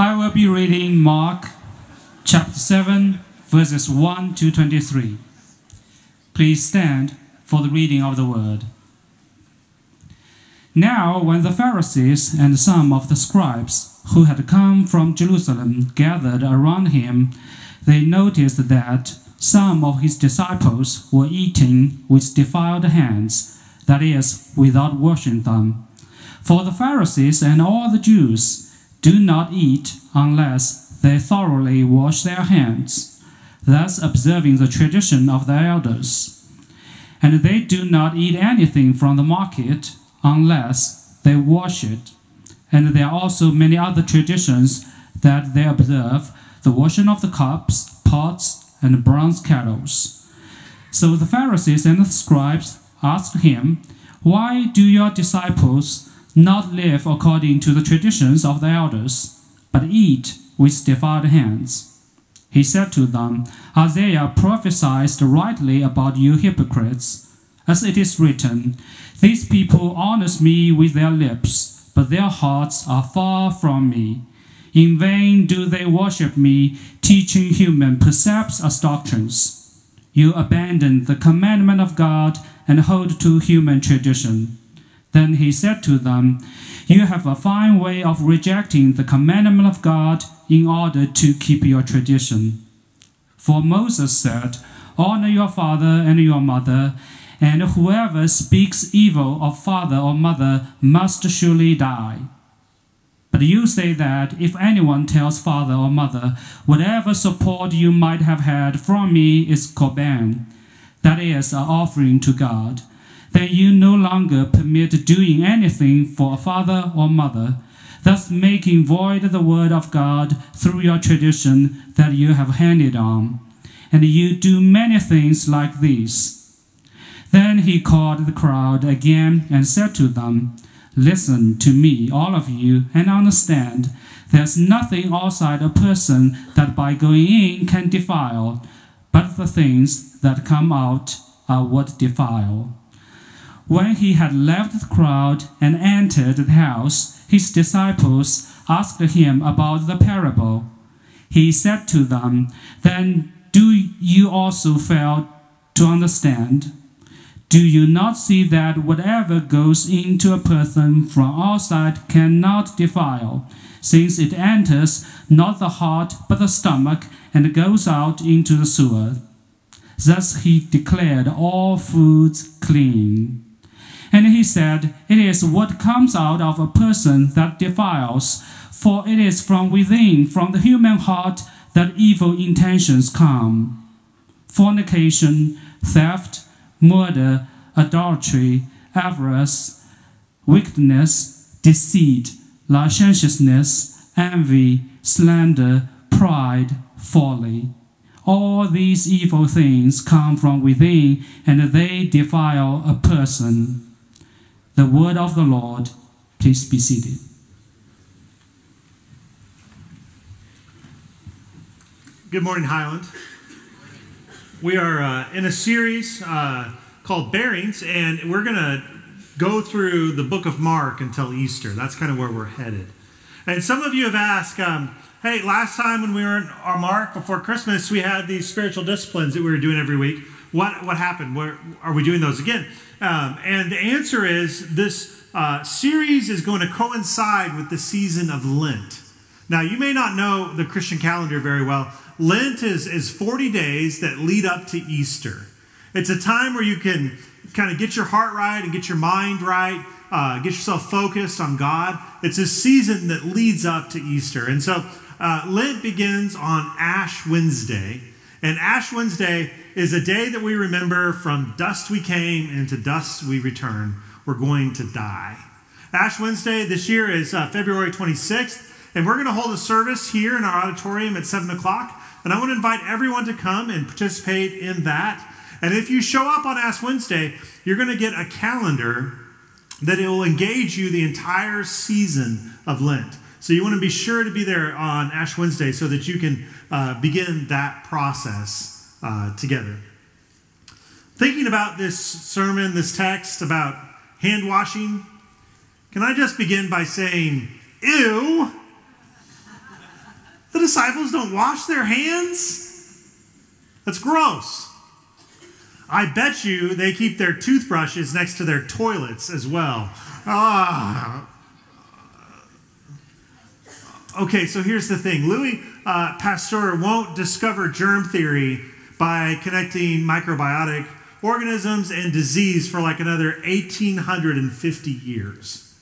I will be reading Mark chapter 7, verses 1 to 23. Please stand for the reading of the word. Now, when the Pharisees and some of the scribes who had come from Jerusalem gathered around him, they noticed that some of his disciples were eating with defiled hands, that is, without washing them. For the Pharisees and all the Jews do not eat unless they thoroughly wash their hands, thus observing the tradition of the elders. And they do not eat anything from the market unless they wash it. And there are also many other traditions that they observe the washing of the cups, pots, and bronze kettles. So the Pharisees and the scribes asked him, Why do your disciples not live according to the traditions of the elders, but eat with defiled hands? He said to them, Isaiah prophesied rightly about you hypocrites. As it is written, These people honor me with their lips, but their hearts are far from me. In vain do they worship me, teaching human precepts as doctrines. You abandon the commandment of God and hold to human tradition. Then he said to them, You have a fine way of rejecting the commandment of God in order to keep your tradition. For Moses said, Honor your father and your mother, and whoever speaks evil of father or mother must surely die. But you say that if anyone tells father or mother, whatever support you might have had from me is korban, that is, an offering to God, then you no longer permit doing anything for a father or mother, thus making void the word of God through your tradition that you have handed on. And you do many things like these. Then he called the crowd again and said to them, Listen to me, all of you, and understand. There's nothing outside a person that by going in can defile, but the things that come out are what defile. When he had left the crowd and entered the house, his disciples asked him about the parable. He said to them, Then do you also fail to understand? Do you not see that whatever goes into a person from outside cannot defile, since it enters not the heart but the stomach and goes out into the sewer? Thus he declared all foods clean. And he said, It is what comes out of a person that defiles, for it is from within, from the human heart, that evil intentions come fornication, theft, murder, adultery, avarice, wickedness, deceit, licentiousness, envy, slander, pride, folly. All these evil things come from within and they defile a person. The word of the Lord. Please be seated. Good morning, Highland. We are uh, in a series uh, called Bearings, and we're going to go through the book of Mark until Easter. That's kind of where we're headed. And some of you have asked, um, hey, last time when we were in our Mark before Christmas, we had these spiritual disciplines that we were doing every week. What, what happened? Where, are we doing those again? Um, and the answer is this uh, series is going to coincide with the season of Lent. Now, you may not know the Christian calendar very well. Lent is, is 40 days that lead up to Easter. It's a time where you can kind of get your heart right and get your mind right, uh, get yourself focused on God. It's a season that leads up to Easter. And so uh, Lent begins on Ash Wednesday. And Ash Wednesday is a day that we remember from dust we came and to dust we return. We're going to die. Ash Wednesday this year is uh, February 26th, and we're going to hold a service here in our auditorium at 7 o'clock. And I want to invite everyone to come and participate in that. And if you show up on Ash Wednesday, you're going to get a calendar that it will engage you the entire season of Lent. So you want to be sure to be there on Ash Wednesday so that you can uh, begin that process uh, together. Thinking about this sermon, this text about hand washing, can I just begin by saying, ew? The disciples don't wash their hands? That's gross. I bet you they keep their toothbrushes next to their toilets as well. Ah. Okay, so here's the thing Louis uh, Pasteur won't discover germ theory by connecting microbiotic organisms and disease for like another 1850 years.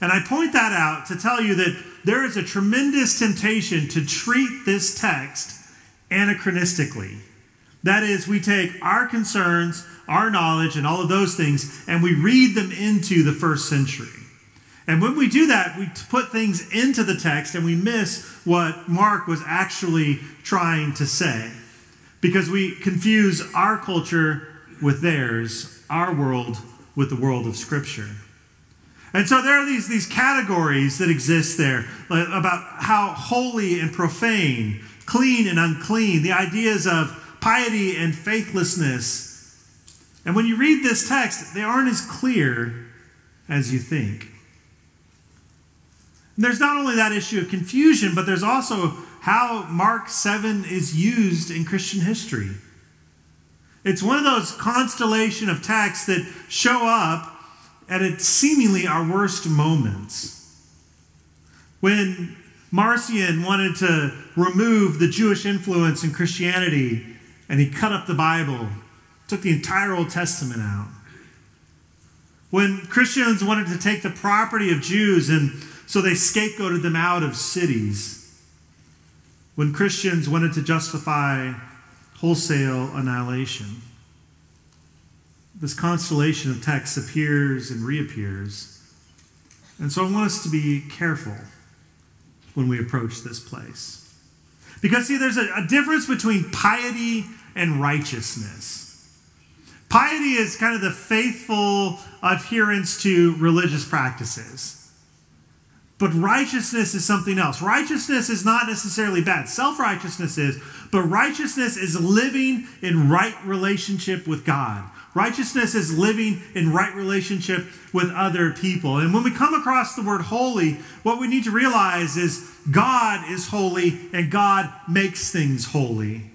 And I point that out to tell you that there is a tremendous temptation to treat this text anachronistically. That is, we take our concerns, our knowledge, and all of those things, and we read them into the first century. And when we do that, we put things into the text and we miss what Mark was actually trying to say. Because we confuse our culture with theirs, our world with the world of Scripture. And so there are these, these categories that exist there about how holy and profane, clean and unclean, the ideas of piety and faithlessness. And when you read this text, they aren't as clear as you think. There's not only that issue of confusion, but there's also how Mark 7 is used in Christian history. It's one of those constellation of texts that show up at its seemingly our worst moments. When Marcion wanted to remove the Jewish influence in Christianity and he cut up the Bible, took the entire Old Testament out. When Christians wanted to take the property of Jews and so they scapegoated them out of cities. When Christians wanted to justify wholesale annihilation. This constellation of texts appears and reappears. And so I want us to be careful when we approach this place. Because, see, there's a, a difference between piety and righteousness. Piety is kind of the faithful adherence to religious practices. But righteousness is something else. Righteousness is not necessarily bad. Self righteousness is, but righteousness is living in right relationship with God. Righteousness is living in right relationship with other people. And when we come across the word holy, what we need to realize is God is holy and God makes things holy.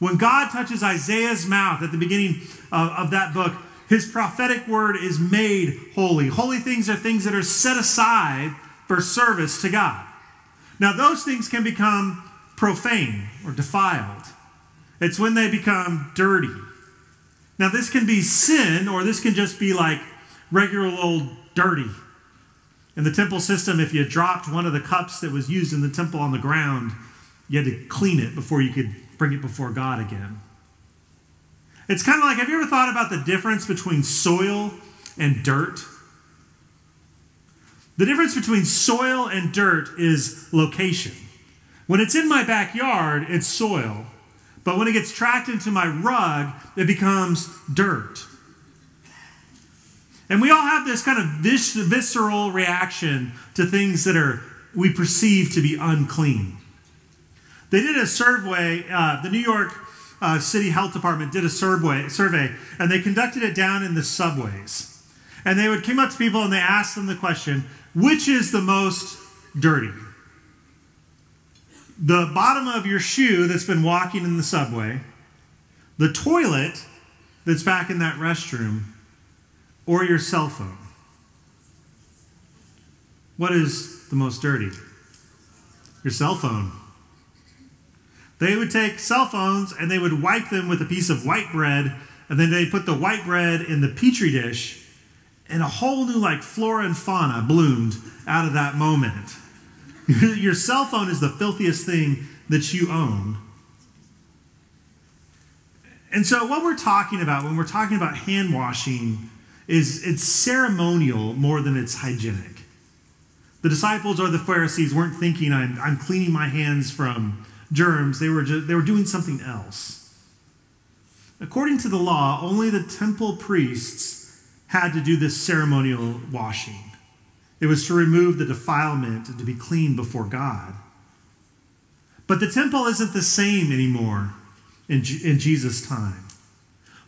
When God touches Isaiah's mouth at the beginning of, of that book, his prophetic word is made holy. Holy things are things that are set aside for service to God. Now, those things can become profane or defiled. It's when they become dirty now, this can be sin, or this can just be like regular old dirty. In the temple system, if you dropped one of the cups that was used in the temple on the ground, you had to clean it before you could bring it before God again. It's kind of like have you ever thought about the difference between soil and dirt? The difference between soil and dirt is location. When it's in my backyard, it's soil. But when it gets tracked into my rug, it becomes dirt. And we all have this kind of vis- visceral reaction to things that are we perceive to be unclean. They did a survey, uh, the New York uh, City Health Department did a survey, survey, and they conducted it down in the subways. And they would come up to people and they asked them the question, which is the most dirty? the bottom of your shoe that's been walking in the subway, the toilet that's back in that restroom, or your cell phone? What is the most dirty? Your cell phone. They would take cell phones and they would wipe them with a piece of white bread, and then they put the white bread in the petri dish, and a whole new like flora and fauna bloomed out of that moment. Your cell phone is the filthiest thing that you own. And so, what we're talking about when we're talking about hand washing is it's ceremonial more than it's hygienic. The disciples or the Pharisees weren't thinking, I'm, I'm cleaning my hands from germs. They were, just, they were doing something else. According to the law, only the temple priests had to do this ceremonial washing. It was to remove the defilement and to be clean before God. But the temple isn't the same anymore in, in Jesus' time.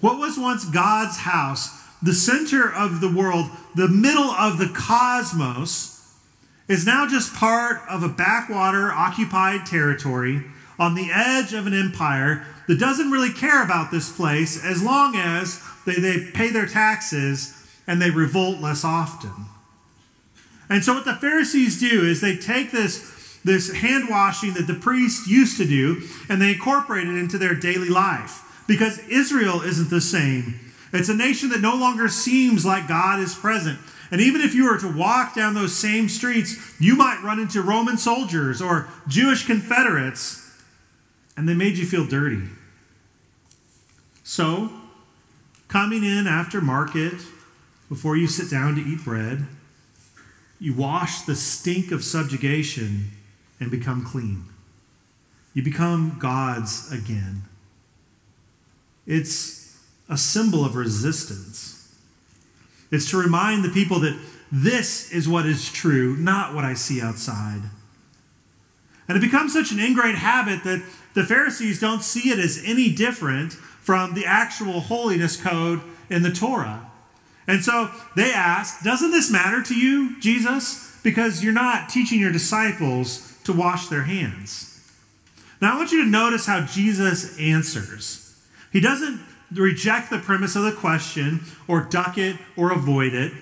What was once God's house, the center of the world, the middle of the cosmos, is now just part of a backwater occupied territory on the edge of an empire that doesn't really care about this place as long as they, they pay their taxes and they revolt less often. And so, what the Pharisees do is they take this, this hand washing that the priests used to do and they incorporate it into their daily life. Because Israel isn't the same. It's a nation that no longer seems like God is present. And even if you were to walk down those same streets, you might run into Roman soldiers or Jewish Confederates, and they made you feel dirty. So, coming in after market, before you sit down to eat bread, you wash the stink of subjugation and become clean. You become God's again. It's a symbol of resistance. It's to remind the people that this is what is true, not what I see outside. And it becomes such an ingrained habit that the Pharisees don't see it as any different from the actual holiness code in the Torah. And so they ask, Doesn't this matter to you, Jesus? Because you're not teaching your disciples to wash their hands. Now, I want you to notice how Jesus answers. He doesn't reject the premise of the question or duck it or avoid it.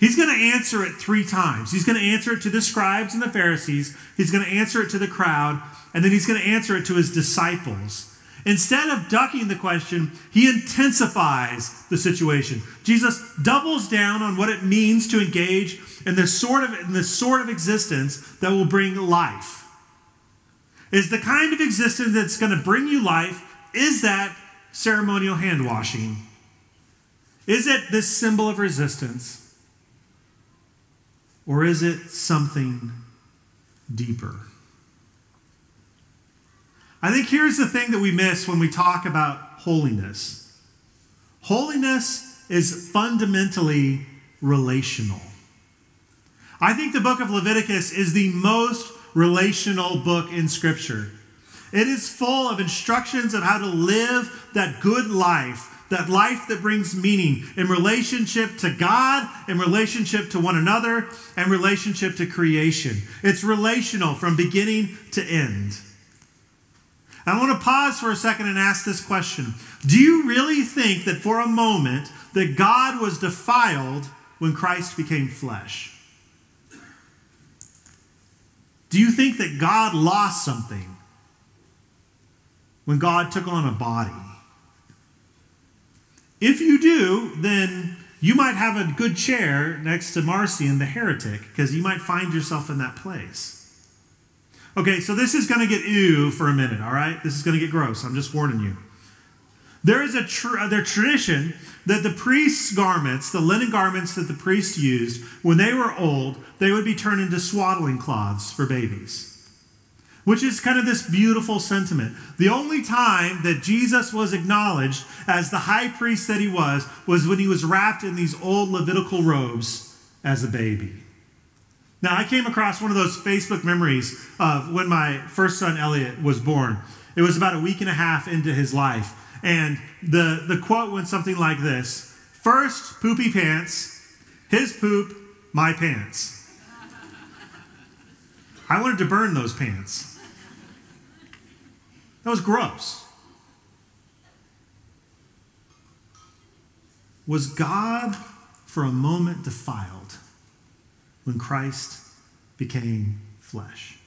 He's going to answer it three times. He's going to answer it to the scribes and the Pharisees, he's going to answer it to the crowd, and then he's going to answer it to his disciples. Instead of ducking the question, he intensifies the situation. Jesus doubles down on what it means to engage in this sort of, in this sort of existence that will bring life. Is the kind of existence that's going to bring you life, is that ceremonial hand washing? Is it this symbol of resistance? Or is it something deeper? I think here's the thing that we miss when we talk about holiness holiness is fundamentally relational. I think the book of Leviticus is the most relational book in Scripture. It is full of instructions of how to live that good life, that life that brings meaning in relationship to God, in relationship to one another, and relationship to creation. It's relational from beginning to end. I want to pause for a second and ask this question Do you really think that for a moment that God was defiled when Christ became flesh? Do you think that God lost something when God took on a body? If you do, then you might have a good chair next to Marcion the heretic because you might find yourself in that place. Okay, so this is going to get ew for a minute, all right? This is going to get gross. I'm just warning you. There is a tr- uh, their tradition that the priest's garments, the linen garments that the priest used, when they were old, they would be turned into swaddling cloths for babies. Which is kind of this beautiful sentiment. The only time that Jesus was acknowledged as the high priest that he was was when he was wrapped in these old Levitical robes as a baby. Now, I came across one of those Facebook memories of when my first son Elliot was born. It was about a week and a half into his life. And the, the quote went something like this First, poopy pants, his poop, my pants. I wanted to burn those pants. That was gross. Was God for a moment defiled? When Christ became flesh?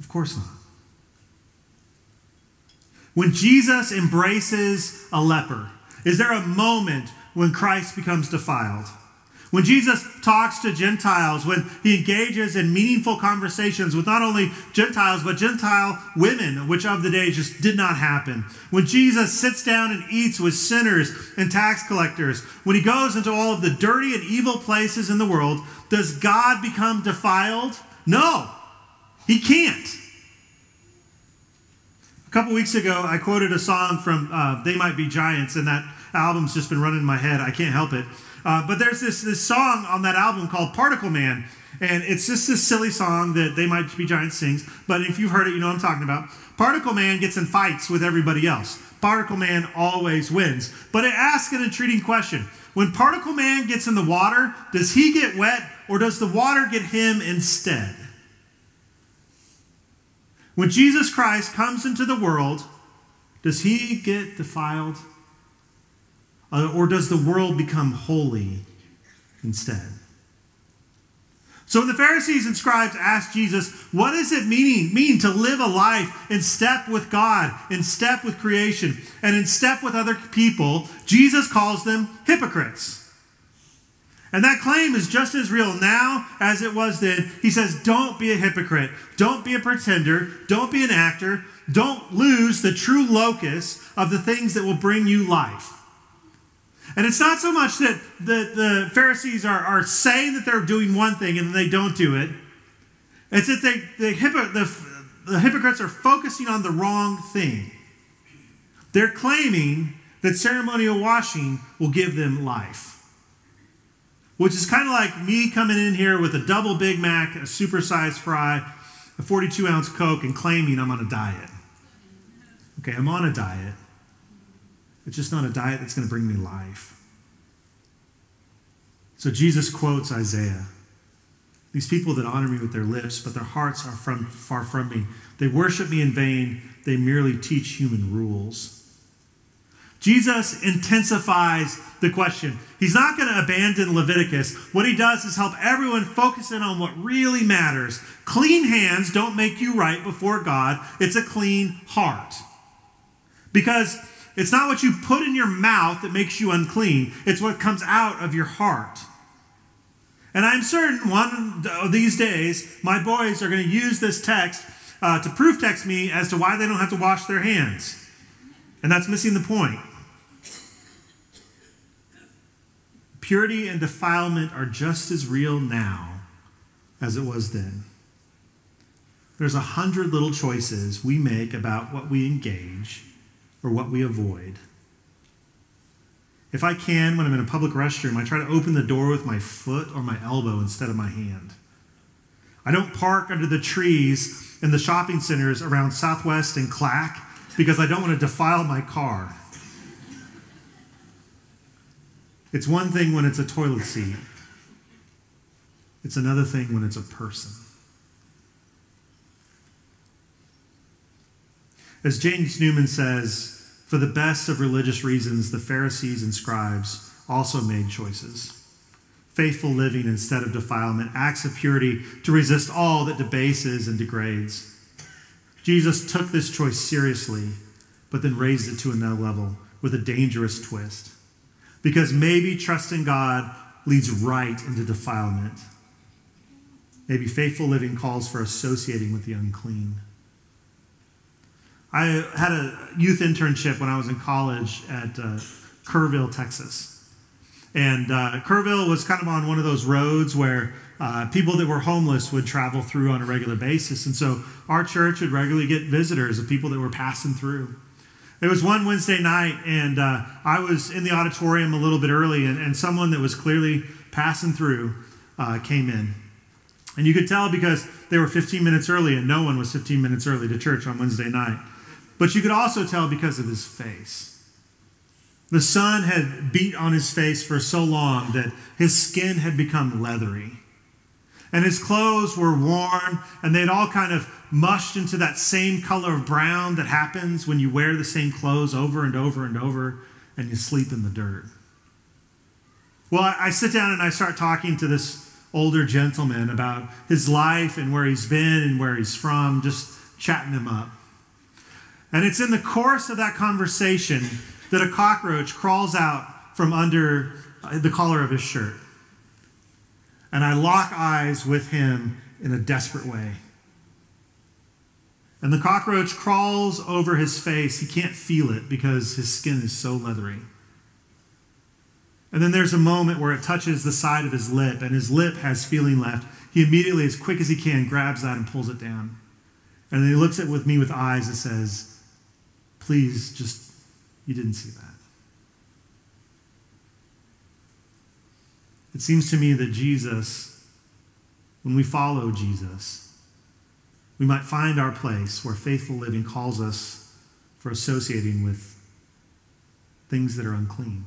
Of course not. When Jesus embraces a leper, is there a moment when Christ becomes defiled? When Jesus talks to Gentiles, when he engages in meaningful conversations with not only Gentiles, but Gentile women, which of the day just did not happen. When Jesus sits down and eats with sinners and tax collectors, when he goes into all of the dirty and evil places in the world, does God become defiled? No, he can't. A couple weeks ago, I quoted a song from uh, They Might Be Giants, and that album's just been running in my head. I can't help it. Uh, but there's this, this song on that album called Particle Man. And it's just this silly song that They Might Be Giants sings. But if you've heard it, you know what I'm talking about. Particle Man gets in fights with everybody else. particle man always wins. But it asks an intriguing question. When particle man gets in the water, does he get wet or does the water get him instead? When Jesus Christ comes into the world, does he get defiled? Uh, or does the world become holy instead? So when the Pharisees and scribes asked Jesus, what does it mean, mean to live a life in step with God, in step with creation, and in step with other people, Jesus calls them hypocrites. And that claim is just as real now as it was then. He says, Don't be a hypocrite. Don't be a pretender. Don't be an actor. Don't lose the true locus of the things that will bring you life. And it's not so much that the, the Pharisees are, are saying that they're doing one thing and they don't do it. It's that they, the, the, the hypocrites are focusing on the wrong thing. They're claiming that ceremonial washing will give them life. Which is kind of like me coming in here with a double Big Mac, a supersized fry, a 42 ounce Coke, and claiming I'm on a diet. Okay, I'm on a diet. It's just not a diet that's going to bring me life. So Jesus quotes Isaiah. These people that honor me with their lips, but their hearts are from, far from me. They worship me in vain. They merely teach human rules. Jesus intensifies the question. He's not going to abandon Leviticus. What he does is help everyone focus in on what really matters. Clean hands don't make you right before God, it's a clean heart. Because it's not what you put in your mouth that makes you unclean, it's what comes out of your heart. And I'm certain one of these days, my boys are going to use this text uh, to proof text me as to why they don't have to wash their hands. And that's missing the point. Purity and defilement are just as real now as it was then. There's a hundred little choices we make about what we engage or what we avoid. If I can, when I'm in a public restroom, I try to open the door with my foot or my elbow instead of my hand. I don't park under the trees in the shopping centers around Southwest and Clack because I don't want to defile my car. It's one thing when it's a toilet seat, it's another thing when it's a person. As James Newman says, for the best of religious reasons, the Pharisees and scribes also made choices. Faithful living instead of defilement, acts of purity to resist all that debases and degrades. Jesus took this choice seriously, but then raised it to another level with a dangerous twist. Because maybe trusting God leads right into defilement. Maybe faithful living calls for associating with the unclean. I had a youth internship when I was in college at uh, Kerrville, Texas. And uh, Kerrville was kind of on one of those roads where uh, people that were homeless would travel through on a regular basis. And so our church would regularly get visitors of people that were passing through. It was one Wednesday night, and uh, I was in the auditorium a little bit early, and, and someone that was clearly passing through uh, came in. And you could tell because they were 15 minutes early, and no one was 15 minutes early to church on Wednesday night. But you could also tell because of his face. The sun had beat on his face for so long that his skin had become leathery. And his clothes were worn, and they'd all kind of mushed into that same color of brown that happens when you wear the same clothes over and over and over and you sleep in the dirt. Well, I sit down and I start talking to this older gentleman about his life and where he's been and where he's from, just chatting him up. And it's in the course of that conversation that a cockroach crawls out from under uh, the collar of his shirt. And I lock eyes with him in a desperate way. And the cockroach crawls over his face. He can't feel it because his skin is so leathery. And then there's a moment where it touches the side of his lip, and his lip has feeling left. He immediately, as quick as he can, grabs that and pulls it down. And then he looks at with me with eyes that says, Please just, you didn't see that. It seems to me that Jesus, when we follow Jesus, we might find our place where faithful living calls us for associating with things that are unclean.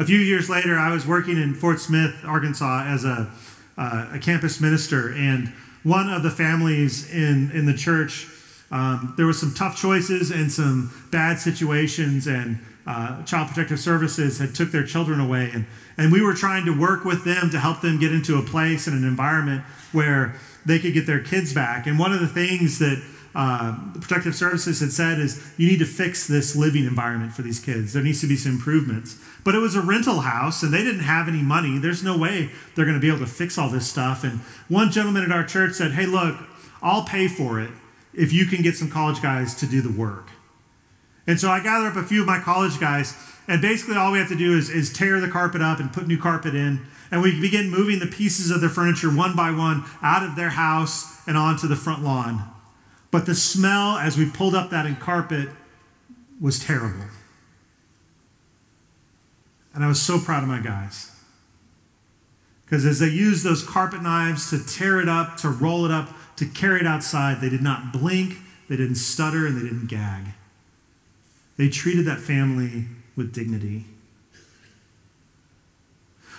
A few years later, I was working in Fort Smith, Arkansas, as a, uh, a campus minister, and one of the families in, in the church, um, there was some tough choices and some bad situations, and uh, Child Protective Services had took their children away, and, and we were trying to work with them to help them get into a place and an environment where they could get their kids back. And one of the things that uh, Protective Services had said is you need to fix this living environment for these kids. There needs to be some improvements. But it was a rental house and they didn't have any money. There's no way they're going to be able to fix all this stuff. And one gentleman at our church said, Hey, look, I'll pay for it if you can get some college guys to do the work. And so I gather up a few of my college guys, and basically all we have to do is, is tear the carpet up and put new carpet in. And we begin moving the pieces of their furniture one by one out of their house and onto the front lawn. But the smell as we pulled up that carpet was terrible. And I was so proud of my guys. Because as they used those carpet knives to tear it up, to roll it up, to carry it outside, they did not blink, they didn't stutter, and they didn't gag. They treated that family with dignity.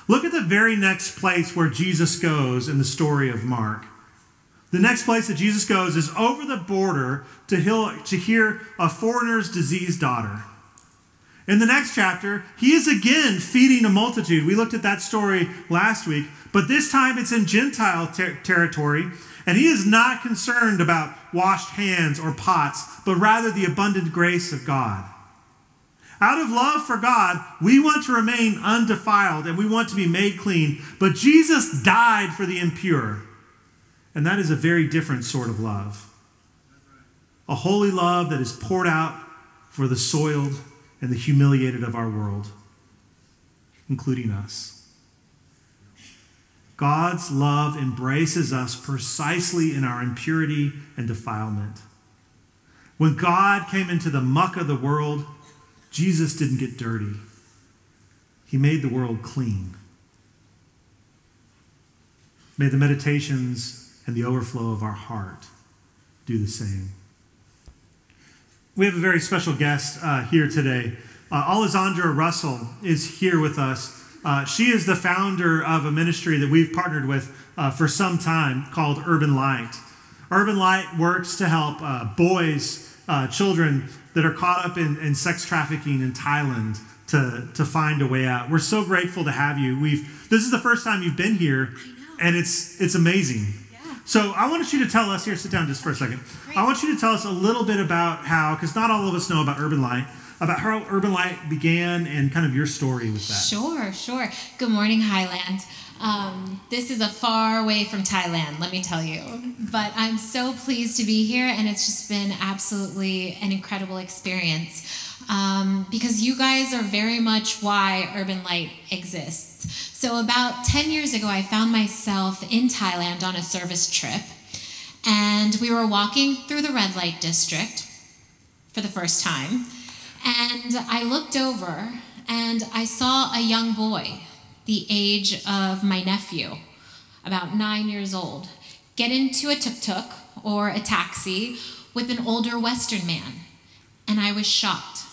Look at the very next place where Jesus goes in the story of Mark. The next place that Jesus goes is over the border to, heal, to hear a foreigner's diseased daughter. In the next chapter, he is again feeding a multitude. We looked at that story last week, but this time it's in Gentile ter- territory, and he is not concerned about washed hands or pots, but rather the abundant grace of God. Out of love for God, we want to remain undefiled and we want to be made clean, but Jesus died for the impure. And that is a very different sort of love. A holy love that is poured out for the soiled and the humiliated of our world, including us. God's love embraces us precisely in our impurity and defilement. When God came into the muck of the world, Jesus didn't get dirty, He made the world clean. May the meditations and the overflow of our heart do the same. We have a very special guest uh, here today. Uh, Alezandra Russell is here with us. Uh, she is the founder of a ministry that we've partnered with uh, for some time called Urban Light. Urban Light works to help uh, boys, uh, children that are caught up in, in sex trafficking in Thailand to, to find a way out. We're so grateful to have you. We've this is the first time you've been here, and it's it's amazing. So I want you to tell us here. Sit down just for a second. Great. I want you to tell us a little bit about how, because not all of us know about Urban Light, about how Urban Light began and kind of your story with that. Sure, sure. Good morning, Highland. Um, this is a far way from Thailand, let me tell you. But I'm so pleased to be here, and it's just been absolutely an incredible experience um, because you guys are very much why Urban Light exists. So, about 10 years ago, I found myself in Thailand on a service trip, and we were walking through the red light district for the first time. And I looked over and I saw a young boy, the age of my nephew, about nine years old, get into a tuk tuk or a taxi with an older Western man. And I was shocked.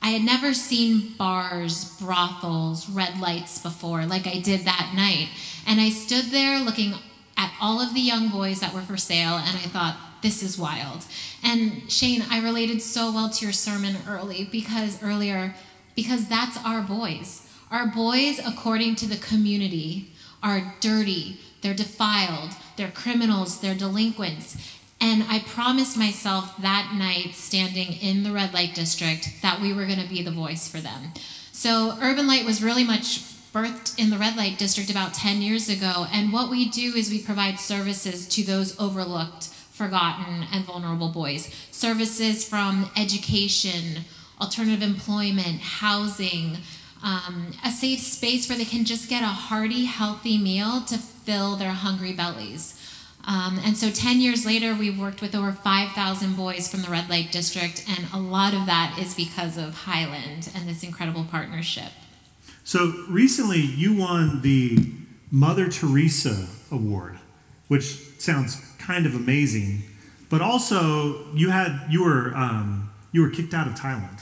I had never seen bars, brothels, red lights before like I did that night. And I stood there looking at all of the young boys that were for sale and I thought, this is wild. And Shane, I related so well to your sermon early because earlier, because that's our boys. Our boys, according to the community, are dirty, they're defiled, they're criminals, they're delinquents. And I promised myself that night, standing in the red light district, that we were going to be the voice for them. So Urban Light was really much birthed in the red light district about 10 years ago. And what we do is we provide services to those overlooked, forgotten, and vulnerable boys. Services from education, alternative employment, housing, um, a safe space where they can just get a hearty, healthy meal to fill their hungry bellies. Um, and so 10 years later, we've worked with over 5,000 boys from the Red Light District, and a lot of that is because of Highland and this incredible partnership. So recently, you won the Mother Teresa Award, which sounds kind of amazing, but also you had you were um, you were kicked out of Thailand.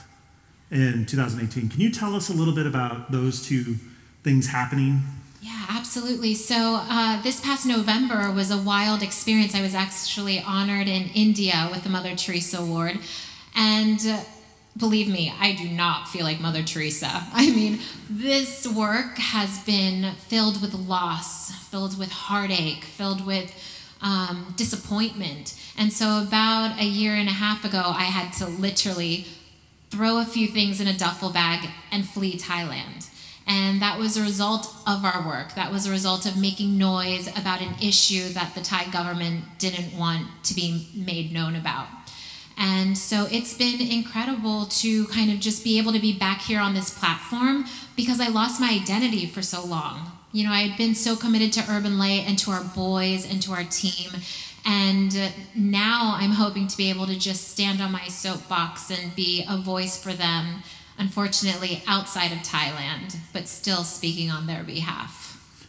in 2018. Can you tell us a little bit about those two things happening? Yeah, absolutely. So, uh, this past November was a wild experience. I was actually honored in India with the Mother Teresa Award. And uh, believe me, I do not feel like Mother Teresa. I mean, this work has been filled with loss, filled with heartache, filled with um, disappointment. And so, about a year and a half ago, I had to literally throw a few things in a duffel bag and flee Thailand. And that was a result of our work. That was a result of making noise about an issue that the Thai government didn't want to be made known about. And so it's been incredible to kind of just be able to be back here on this platform because I lost my identity for so long. You know, I had been so committed to Urban Light and to our boys and to our team. And now I'm hoping to be able to just stand on my soapbox and be a voice for them, unfortunately outside of Thailand, but still speaking on their behalf.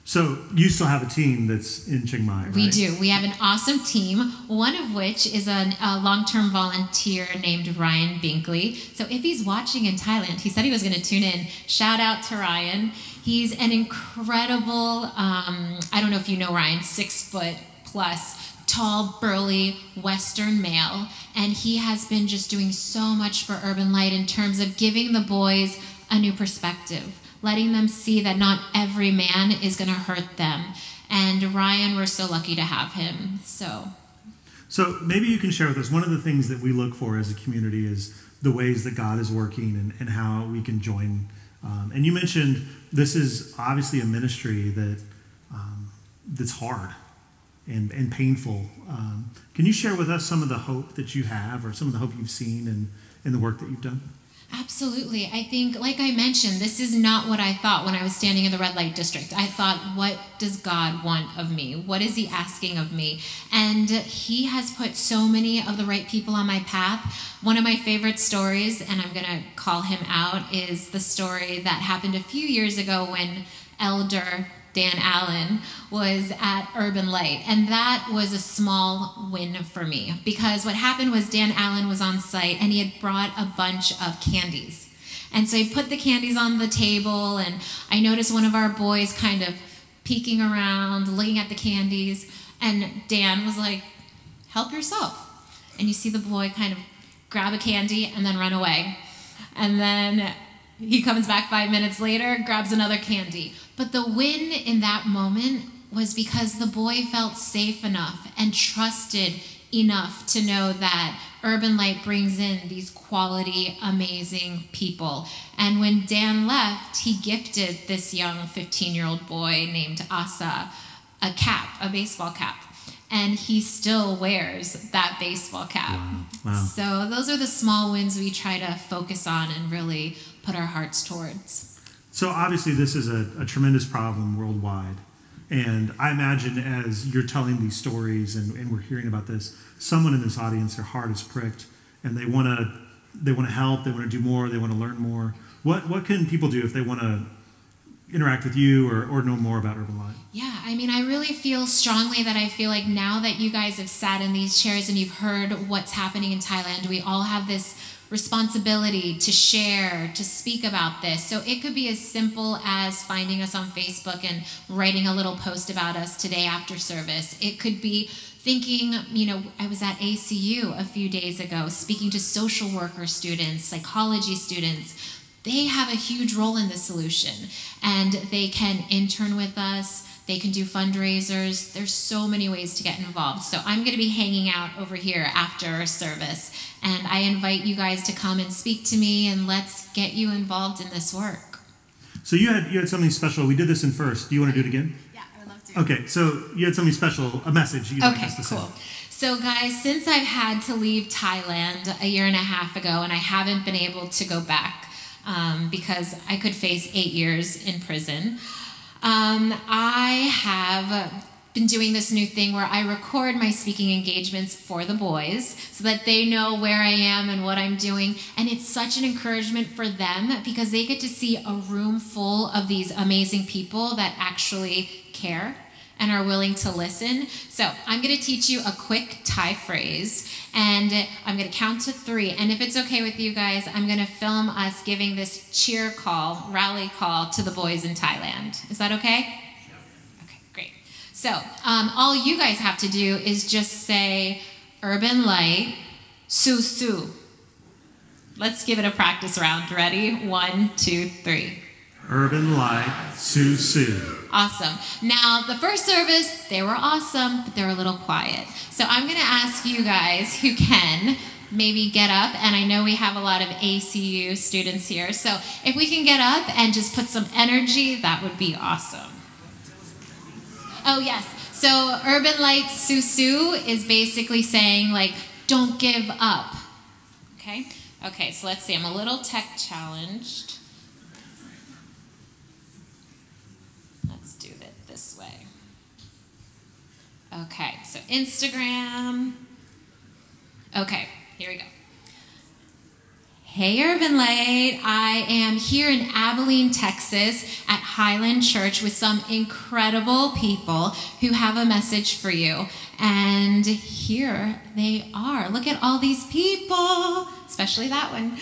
So you still have a team that's in Chiang Mai, right? We do. We have an awesome team, one of which is an, a long-term volunteer named Ryan Binkley. So if he's watching in Thailand, he said he was going to tune in. Shout out to Ryan. He's an incredible, um, I don't know if you know Ryan, six foot plus, tall, burly, Western male. And he has been just doing so much for Urban Light in terms of giving the boys a new perspective letting them see that not every man is going to hurt them. And Ryan, we're so lucky to have him. So. So maybe you can share with us one of the things that we look for as a community is the ways that God is working and, and how we can join. Um, and you mentioned this is obviously a ministry that um, that's hard and, and painful. Um, can you share with us some of the hope that you have or some of the hope you've seen in, in the work that you've done? Absolutely. I think, like I mentioned, this is not what I thought when I was standing in the red light district. I thought, what does God want of me? What is He asking of me? And He has put so many of the right people on my path. One of my favorite stories, and I'm going to call him out, is the story that happened a few years ago when Elder Dan Allen, was at Urban Light. And that was a small win for me because what happened was Dan Allen was on site and he had brought a bunch of candies. And so he put the candies on the table, and I noticed one of our boys kind of peeking around, looking at the candies. And Dan was like, Help yourself. And you see the boy kind of grab a candy and then run away. And then he comes back five minutes later, grabs another candy. But the win in that moment was because the boy felt safe enough and trusted enough to know that Urban Light brings in these quality, amazing people. And when Dan left, he gifted this young 15 year old boy named Asa a cap, a baseball cap. And he still wears that baseball cap. Wow. Wow. So, those are the small wins we try to focus on and really put our hearts towards. So obviously, this is a, a, tremendous problem worldwide. And I imagine as you're telling these stories and, and we're hearing about this, someone in this audience, their heart is pricked and they want to they want to help, they want to do more, they want to learn more. What, what can people do if they want to interact with you or, or know more about Urban Light? Yeah, I mean, I really feel strongly that I feel like now that you guys have sat in these chairs and you've heard what's happening in Thailand, we all have this responsibility to share, to speak about this. So it could be as simple as finding us on Facebook and writing a little post about us today after service. It could be thinking, you know, I was at ACU a few days ago speaking to social worker students, psychology students. They have a huge role in the solution and they can intern with us they can do fundraisers. There's so many ways to get involved. So I'm going to be hanging out over here after service. And I invite you guys to come and speak to me and let's get you involved in this work. So you had you had something special. We did this in first. Do you want to do it again? Yeah, I would love to. Okay, so you had something special, a message you'd okay, like us to cool. Say. So, guys, since I've had to leave Thailand a year and a half ago and I haven't been able to go back um, because I could face eight years in prison, um, I have been doing this new thing where I record my speaking engagements for the boys so that they know where I am and what I'm doing. And it's such an encouragement for them because they get to see a room full of these amazing people that actually care and are willing to listen. So I'm going to teach you a quick Thai phrase, and I'm going to count to three. And if it's okay with you guys, I'm going to film us giving this cheer call, rally call to the boys in Thailand. Is that okay? Okay, great. So um, all you guys have to do is just say urban light, su su. Let's give it a practice round. Ready? One, two, three. Urban Light, Su Su. Awesome. Now, the first service, they were awesome, but they were a little quiet. So I'm going to ask you guys who can maybe get up, and I know we have a lot of ACU students here. So if we can get up and just put some energy, that would be awesome. Oh, yes. So Urban Light Susu is basically saying, like, don't give up. Okay? Okay, so let's see. I'm a little tech challenged. Let's do it this way. Okay, so Instagram. Okay, here we go. Hey, Urban Light. I am here in Abilene, Texas at Highland Church with some incredible people who have a message for you. And here they are. Look at all these people, especially that one.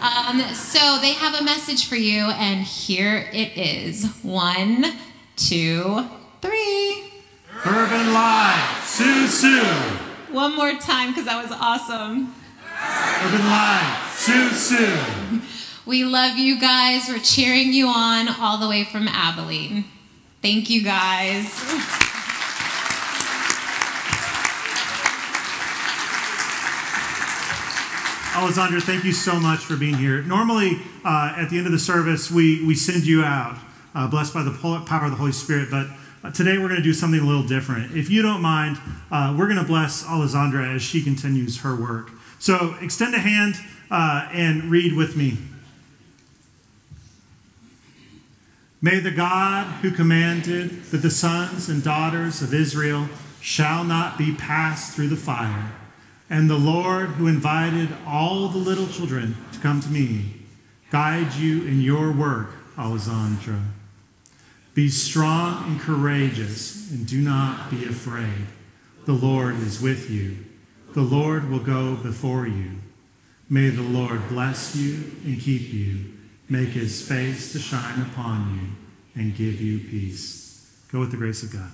Um, so they have a message for you, and here it is. One, two, three. Urban Light, Su Su. One more time because that was awesome. Urban Light, Su Su. We love you guys. We're cheering you on all the way from Abilene. Thank you guys. Alezandra, thank you so much for being here. Normally, uh, at the end of the service, we, we send you out, uh, blessed by the power of the Holy Spirit, but today we're going to do something a little different. If you don't mind, uh, we're going to bless Alezandra as she continues her work. So extend a hand uh, and read with me. May the God who commanded that the sons and daughters of Israel shall not be passed through the fire, and the Lord who invited all the little children to come to me, guide you in your work, Alezandra. Be strong and courageous, and do not be afraid. The Lord is with you. The Lord will go before you. May the Lord bless you and keep you, make his face to shine upon you, and give you peace. Go with the grace of God.